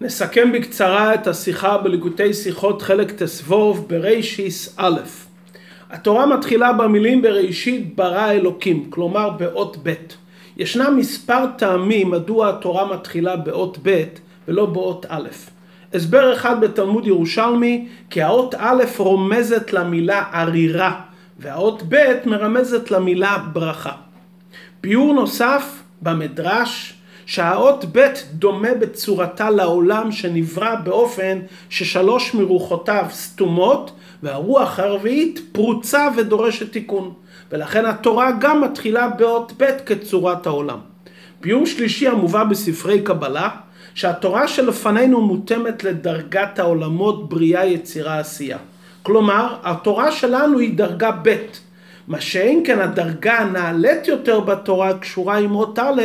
נסכם בקצרה את השיחה בליקוטי שיחות חלק תסבוב ברישיס א'. התורה מתחילה במילים בראשית ברא אלוקים, כלומר באות ב'. ישנם מספר טעמים מדוע התורה מתחילה באות ב' ולא באות א'. הסבר אחד בתלמוד ירושלמי, כי האות א' רומזת למילה ערירה, והאות ב' מרמזת למילה ברכה. ביור נוסף במדרש, שהאות ב' דומה בצורתה לעולם שנברא באופן ששלוש מרוחותיו סתומות והרוח הרביעית פרוצה ודורשת תיקון ולכן התורה גם מתחילה באות ב' כצורת העולם. ביור שלישי המובא בספרי קבלה שהתורה שלפנינו מותאמת לדרגת העולמות בריאה יצירה עשייה. כלומר התורה שלנו היא דרגה ב' מה שאין כן הדרגה הנעלית יותר בתורה קשורה עם אות א',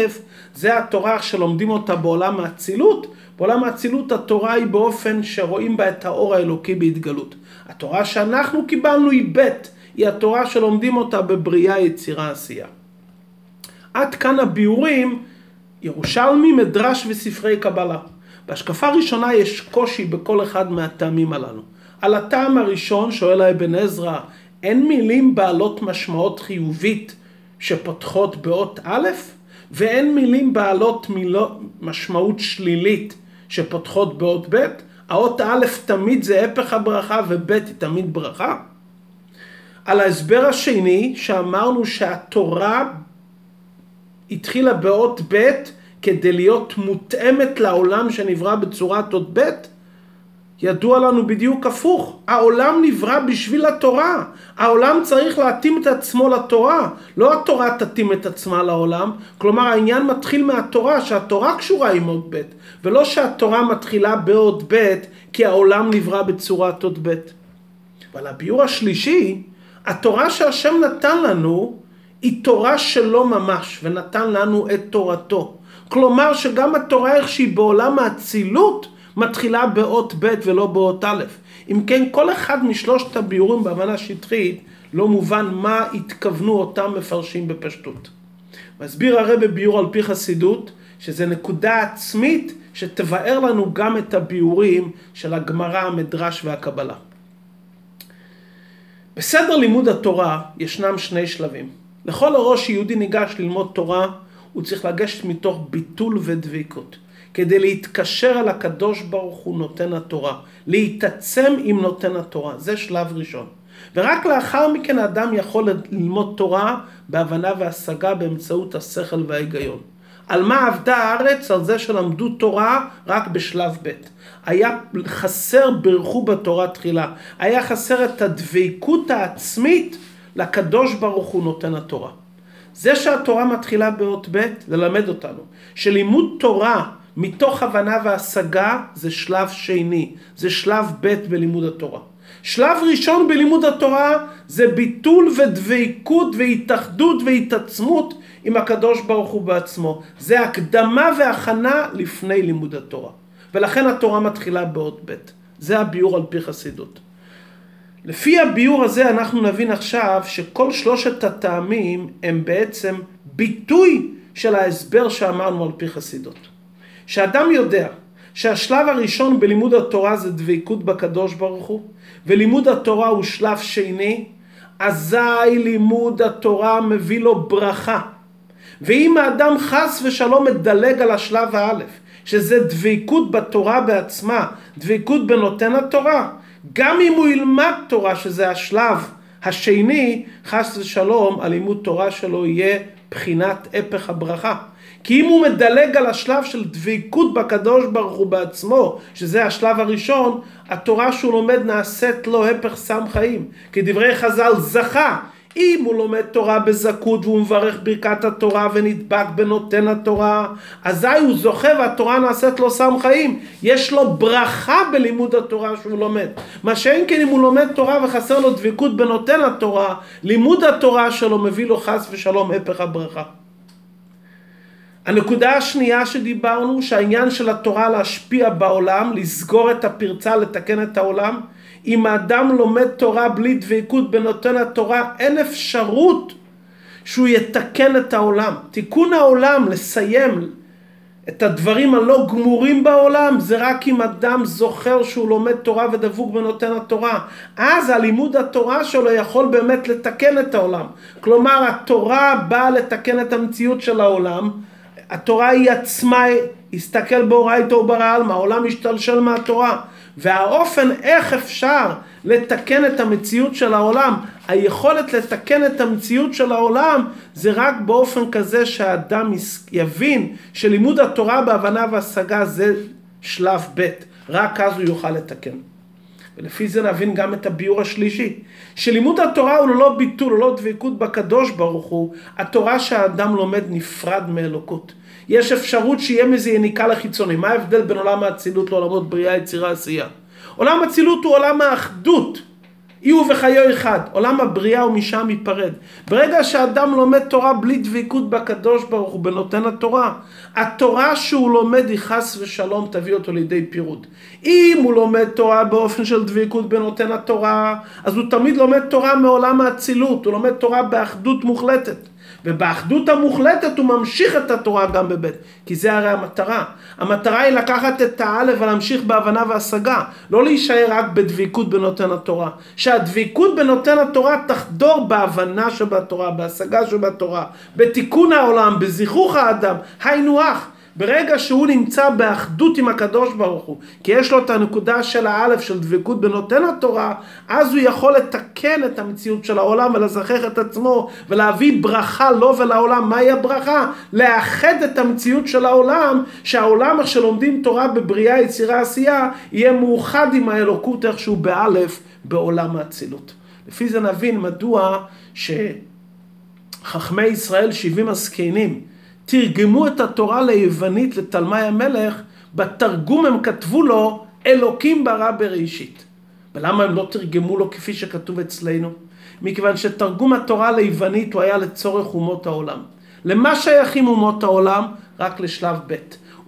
זה התורה שלומדים אותה בעולם האצילות. בעולם האצילות התורה היא באופן שרואים בה את האור האלוקי בהתגלות. התורה שאנחנו קיבלנו היא ב', היא התורה שלומדים אותה בבריאה, יצירה, עשייה. עד כאן הביאורים, ירושלמי, מדרש וספרי קבלה. בהשקפה ראשונה יש קושי בכל אחד מהטעמים הללו. על הטעם הראשון שואל האבן עזרא, אין מילים בעלות משמעות חיובית שפותחות באות א', ואין מילים בעלות מילות, משמעות שלילית שפותחות באות ב'. האות א' תמיד זה הפך הברכה וב' היא תמיד ברכה. על ההסבר השני שאמרנו שהתורה התחילה באות ב' כדי להיות מותאמת לעולם שנברא בצורת אות ב', ידוע לנו בדיוק הפוך. העולם נברא בשביל התורה. העולם צריך להתאים את עצמו לתורה. לא התורה תתאים את עצמה לעולם. כלומר העניין מתחיל מהתורה, שהתורה קשורה עם עוד ב', ולא שהתורה מתחילה בעוד ב', כי העולם נברא בצורת עוד ב'. אבל הביאור השלישי, התורה שהשם נתן לנו, היא תורה שלו ממש, ונתן לנו את תורתו. כלומר שגם התורה איך שהיא בעולם האצילות, מתחילה באות ב' ולא באות א'. אם כן, כל אחד משלושת הביאורים בהבנה שטחית לא מובן מה התכוונו אותם מפרשים בפשטות. מסביר הרי בביאור על פי חסידות, שזה נקודה עצמית שתבאר לנו גם את הביאורים של הגמרא, המדרש והקבלה. בסדר לימוד התורה ישנם שני שלבים. לכל הראש יהודי ניגש ללמוד תורה, הוא צריך לגשת מתוך ביטול ודביקות. כדי להתקשר אל הקדוש ברוך הוא נותן התורה, להתעצם עם נותן התורה, זה שלב ראשון. ורק לאחר מכן האדם יכול ללמוד תורה בהבנה והשגה באמצעות השכל וההיגיון. על מה עבדה הארץ? על זה שלמדו תורה רק בשלב ב'. היה חסר ברכו בתורה תחילה. היה חסר את הדבקות העצמית לקדוש ברוך הוא נותן התורה. זה שהתורה מתחילה באות ב', ללמד אותנו שלימוד תורה מתוך הבנה והשגה זה שלב שני, זה שלב ב' בלימוד התורה. שלב ראשון בלימוד התורה זה ביטול ודבקות והתאחדות והתעצמות עם הקדוש ברוך הוא בעצמו. זה הקדמה והכנה לפני לימוד התורה. ולכן התורה מתחילה באות ב'. זה הביאור על פי חסידות. לפי הביאור הזה אנחנו נבין עכשיו שכל שלושת הטעמים הם בעצם ביטוי של ההסבר שאמרנו על פי חסידות. שאדם יודע שהשלב הראשון בלימוד התורה זה דבקות בקדוש ברוך הוא, ולימוד התורה הוא שלב שני, אזי לימוד התורה מביא לו ברכה. ואם האדם חס ושלום מדלג על השלב האלף, שזה דבקות בתורה בעצמה, דבקות בנותן התורה, גם אם הוא ילמד תורה, שזה השלב השני, חס ושלום, הלימוד תורה שלו יהיה בחינת הפך הברכה. כי אם הוא מדלג על השלב של דבקות בקדוש ברוך הוא בעצמו, שזה השלב הראשון, התורה שהוא לומד נעשית לו הפך סם חיים. כדברי חז"ל זכה. אם הוא לומד תורה בזכות והוא מברך ברכת התורה ונדבק בנותן התורה, אזי הוא זוכה והתורה נעשית לו סם חיים. יש לו ברכה בלימוד התורה שהוא לומד. מה שאין כן אם הוא לומד תורה וחסר לו דבקות בנותן התורה, לימוד התורה שלו מביא לו חס ושלום הפך הברכה. הנקודה השנייה שדיברנו, שהעניין של התורה להשפיע בעולם, לסגור את הפרצה, לתקן את העולם. אם האדם לומד תורה בלי דבקות בנותן התורה, אין אפשרות שהוא יתקן את העולם. תיקון העולם, לסיים את הדברים הלא גמורים בעולם זה רק אם אדם זוכר שהוא לומד תורה ודבוק בנותן התורה. אז הלימוד התורה שלו יכול באמת לתקן את העולם. כלומר התורה באה לתקן את המציאות של העולם. התורה היא עצמה, הסתכל באורייתו וברעלמא, העולם משתלשל מהתורה. והאופן איך אפשר לתקן את המציאות של העולם, היכולת לתקן את המציאות של העולם זה רק באופן כזה שהאדם יבין שלימוד התורה בהבנה והשגה זה שלב ב', רק אז הוא יוכל לתקן. ולפי זה נבין גם את הביור השלישי, שלימוד התורה הוא לא ביטול, הוא לא דבקות בקדוש ברוך הוא, התורה שהאדם לומד נפרד מאלוקות. יש אפשרות שיהיה מזה יניקה לחיצוני. מה ההבדל בין עולם האצילות לעולמות בריאה, יצירה, עשייה? עולם אצילות הוא עולם האחדות. יהיו וחיו אחד, עולם הבריאה הוא משם ייפרד. ברגע שאדם לומד תורה בלי דבקות בקדוש ברוך הוא, בנותן התורה, התורה שהוא לומד היא חס ושלום תביא אותו לידי פירוד. אם הוא לומד תורה באופן של דבקות בנותן התורה, אז הוא תמיד לומד תורה מעולם האצילות, הוא לומד תורה באחדות מוחלטת. ובאחדות המוחלטת הוא ממשיך את התורה גם בבית, כי זה הרי המטרה. המטרה היא לקחת את האלף ולהמשיך בהבנה והשגה, לא להישאר רק בדביקות בנותן התורה. שהדביקות בנותן התורה תחדור בהבנה שבתורה, בהשגה שבתורה, בתיקון העולם, בזיכוך האדם, היינו הך. ברגע שהוא נמצא באחדות עם הקדוש ברוך הוא, כי יש לו את הנקודה של האלף של דבקות בנותן התורה, אז הוא יכול לתקן את המציאות של העולם ולזכח את עצמו ולהביא ברכה לו ולעולם. מהי הברכה? לאחד את המציאות של העולם, שהעולם איך שלומדים תורה בבריאה, יצירה, עשייה, יהיה מאוחד עם האלוקות איכשהו באלף בעולם האצילות. לפי זה נבין מדוע שחכמי ישראל שבעים הזקנים תרגמו את התורה ליוונית לתלמי המלך, בתרגום הם כתבו לו אלוקים ברא בראשית. ולמה הם לא תרגמו לו כפי שכתוב אצלנו? מכיוון שתרגום התורה ליוונית הוא היה לצורך אומות העולם. למה שייכים אומות העולם? רק לשלב ב'.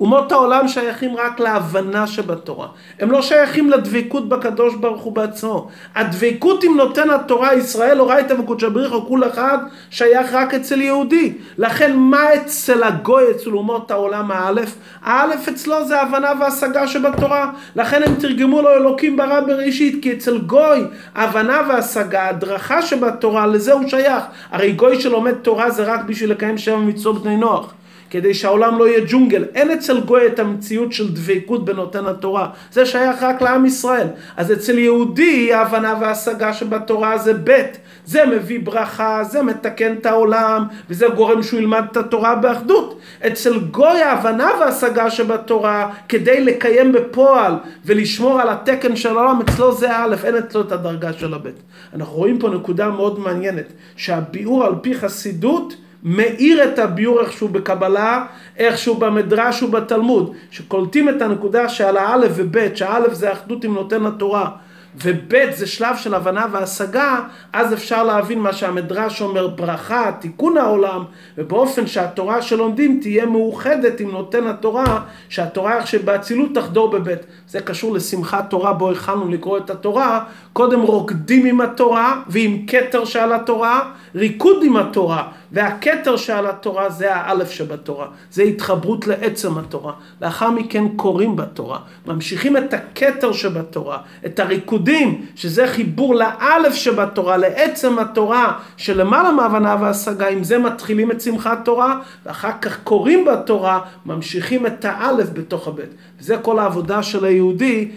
אומות העולם שייכים רק להבנה שבתורה. הם לא שייכים לדבקות בקדוש ברוך הוא בעצמו. הדבקות עם נותן התורה, ישראל אורייתא וקודשא בריחו כול אחד, שייך רק אצל יהודי. לכן מה אצל הגוי, אצל אומות העולם האלף? האלף אצלו זה הבנה והשגה שבתורה. לכן הם תרגמו לו אלוקים ברא בראשית, כי אצל גוי הבנה והשגה, הדרכה שבתורה, לזה הוא שייך. הרי גוי שלומד תורה זה רק בשביל לקיים שבע מצוות בני נוח. כדי שהעולם לא יהיה ג'ונגל. אין אצל גוי את המציאות של דבקות בנותן התורה. זה שייך רק לעם ישראל. אז אצל יהודי ההבנה וההשגה שבתורה זה ב', זה מביא ברכה, זה מתקן את העולם, וזה גורם שהוא ילמד את התורה באחדות. אצל גוי ההבנה וההשגה שבתורה, כדי לקיים בפועל ולשמור על התקן של העולם, אצלו זה א', אין אצלו את הדרגה של הב'. אנחנו רואים פה נקודה מאוד מעניינת, שהביאור על פי חסידות מאיר את הביור איכשהו בקבלה, איכשהו במדרש ובתלמוד, שקולטים את הנקודה שעל האלף ובית, שהאלף זה אחדות עם נותן התורה, וב' זה שלב של הבנה והשגה, אז אפשר להבין מה שהמדרש אומר, ברכה, תיקון העולם, ובאופן שהתורה שלומדים תהיה מאוחדת עם נותן התורה, שהתורה איך שבאצילות תחדור בב'. זה קשור לשמחת תורה בו החלנו לקרוא את התורה, קודם רוקדים עם התורה ועם כתר שעל התורה, ריקוד עם התורה, והכתר שעל התורה זה האלף שבתורה, זה התחברות לעצם התורה. לאחר מכן קוראים בתורה, ממשיכים את הכתר שבתורה, את הריקודים, שזה חיבור לאלף שבתורה, לעצם התורה, שלמעלה מהבנה והשגה, עם זה מתחילים את שמחת תורה, ואחר כך קוראים בתורה, ממשיכים את האלף בתוך הבית. וזה כל העבודה של היהודי,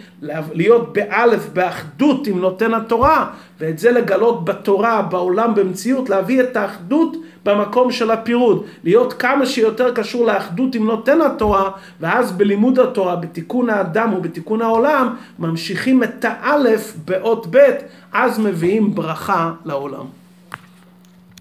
להיות באלף, באחדות עם נותן התורה, ואת זה לגלות בתורה, בעולם, במציאות, להביא את האחדות במקום של הפירוד, להיות כמה שיותר קשור לאחדות עם נותן התורה, ואז בלימוד התורה, בתיקון האדם ובתיקון העולם, ממשיכים את האלף באות ב', אז מביאים ברכה לעולם.